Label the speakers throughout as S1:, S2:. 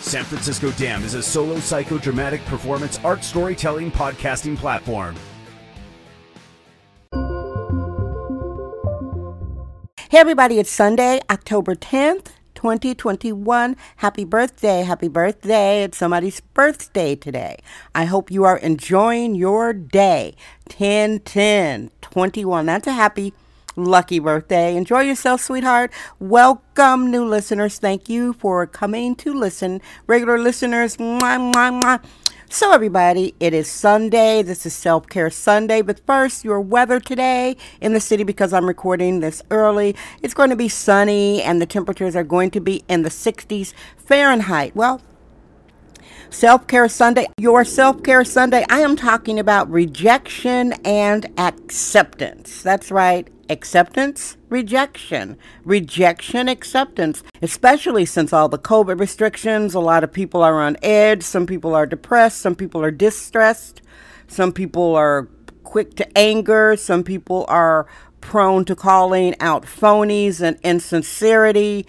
S1: San Francisco Dam is a solo psychodramatic performance art storytelling podcasting platform.
S2: Hey, everybody, it's Sunday, October 10th. 2021. Happy birthday. Happy birthday. It's somebody's birthday today. I hope you are enjoying your day. 10 10 21. That's a happy lucky birthday. Enjoy yourself, sweetheart. Welcome, new listeners. Thank you for coming to listen. Regular listeners, mwah, mwah, mwah. So, everybody, it is Sunday. This is Self Care Sunday. But first, your weather today in the city, because I'm recording this early, it's going to be sunny and the temperatures are going to be in the 60s Fahrenheit. Well, Self Care Sunday, your Self Care Sunday, I am talking about rejection and acceptance. That's right, acceptance, rejection, rejection, acceptance, especially since all the COVID restrictions. A lot of people are on edge. Some people are depressed. Some people are distressed. Some people are quick to anger. Some people are prone to calling out phonies and insincerity.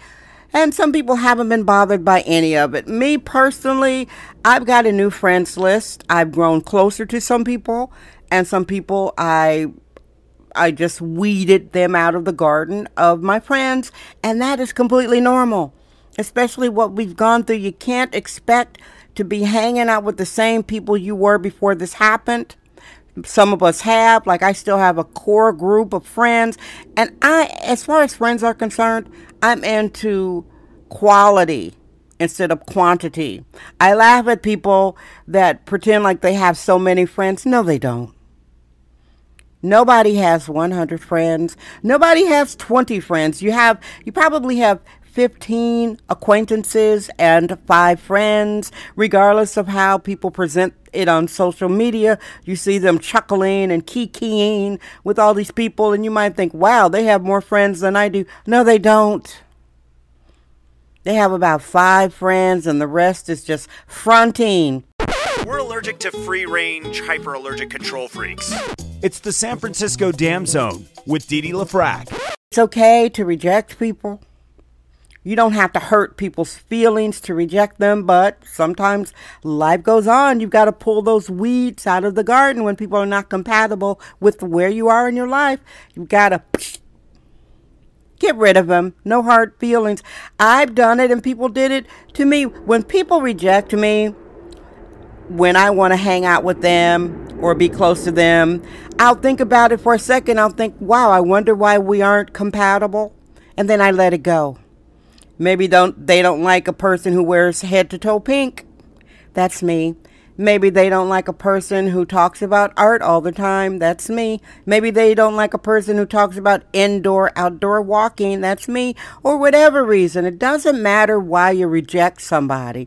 S2: And some people haven't been bothered by any of it. Me personally, I've got a new friends list. I've grown closer to some people, and some people I I just weeded them out of the garden of my friends, and that is completely normal. Especially what we've gone through. You can't expect to be hanging out with the same people you were before this happened. Some of us have, like I still have a core group of friends, and I as far as friends are concerned, I'm into quality instead of quantity. I laugh at people that pretend like they have so many friends. No, they don't. Nobody has 100 friends. Nobody has 20 friends. You have you probably have 15 acquaintances and 5 friends regardless of how people present it on social media. You see them chuckling and kikiing with all these people and you might think, "Wow, they have more friends than I do." No, they don't. They have about 5 friends and the rest is just fronting.
S1: We're allergic to free range, hyper allergic control freaks. It's the San Francisco Dam Zone with Didi LaFrac.
S2: It's okay to reject people. You don't have to hurt people's feelings to reject them, but sometimes life goes on. You've got to pull those weeds out of the garden when people are not compatible with where you are in your life. You've got to get rid of them. No hard feelings. I've done it and people did it to me. When people reject me, when I want to hang out with them or be close to them, I'll think about it for a second. I'll think, wow, I wonder why we aren't compatible. And then I let it go. Maybe don't they don't like a person who wears head to toe pink. That's me. Maybe they don't like a person who talks about art all the time. That's me. Maybe they don't like a person who talks about indoor, outdoor walking. That's me. Or whatever reason. It doesn't matter why you reject somebody.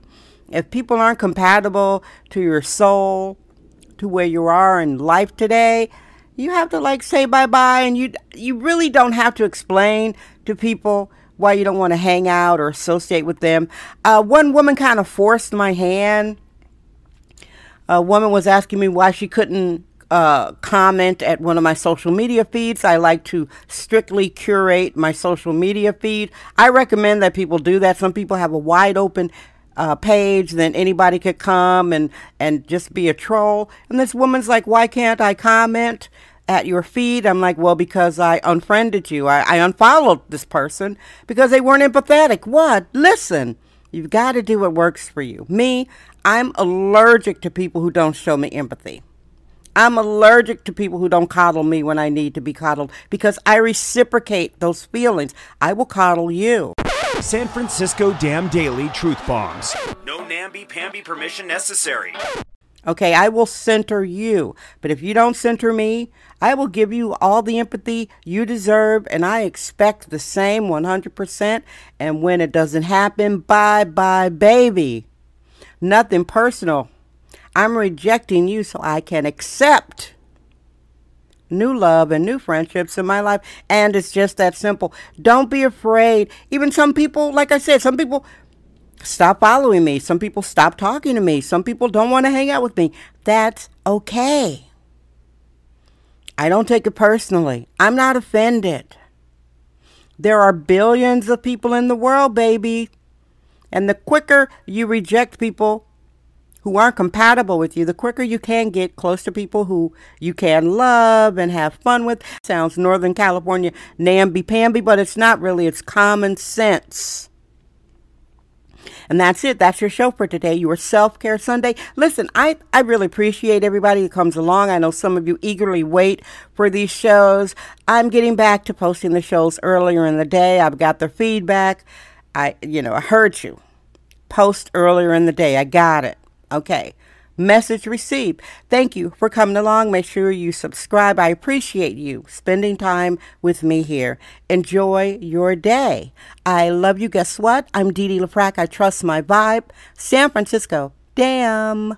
S2: If people aren't compatible to your soul, to where you are in life today, you have to like say bye bye and you you really don't have to explain to people why you don't want to hang out or associate with them. Uh, one woman kind of forced my hand. A woman was asking me why she couldn't uh, comment at one of my social media feeds. I like to strictly curate my social media feed. I recommend that people do that. Some people have a wide open uh, page, then anybody could come and, and just be a troll. And this woman's like, why can't I comment at your feed? I'm like, well, because I unfriended you. I, I unfollowed this person because they weren't empathetic. What? Listen, you've got to do what works for you. Me, I'm allergic to people who don't show me empathy. I'm allergic to people who don't coddle me when I need to be coddled because I reciprocate those feelings. I will coddle you.
S1: San Francisco Dam Daily Truth Bombs. No namby-pamby permission necessary.
S2: Okay, I will center you. But if you don't center me, I will give you all the empathy you deserve, and I expect the same 100%. And when it doesn't happen, bye bye, baby. Nothing personal. I'm rejecting you so I can accept new love and new friendships in my life. And it's just that simple. Don't be afraid. Even some people, like I said, some people stop following me. Some people stop talking to me. Some people don't want to hang out with me. That's okay. I don't take it personally. I'm not offended. There are billions of people in the world, baby. And the quicker you reject people who aren't compatible with you, the quicker you can get close to people who you can love and have fun with. Sounds Northern California namby-pamby, but it's not really. It's common sense. And that's it. That's your show for today. Your self care Sunday. Listen, I, I really appreciate everybody that comes along. I know some of you eagerly wait for these shows. I'm getting back to posting the shows earlier in the day. I've got the feedback. I, you know, I heard you. Post earlier in the day. I got it. Okay. Message received. Thank you for coming along. Make sure you subscribe. I appreciate you spending time with me here. Enjoy your day. I love you. Guess what? I'm Dee Dee LaFrac. I trust my vibe. San Francisco. Damn.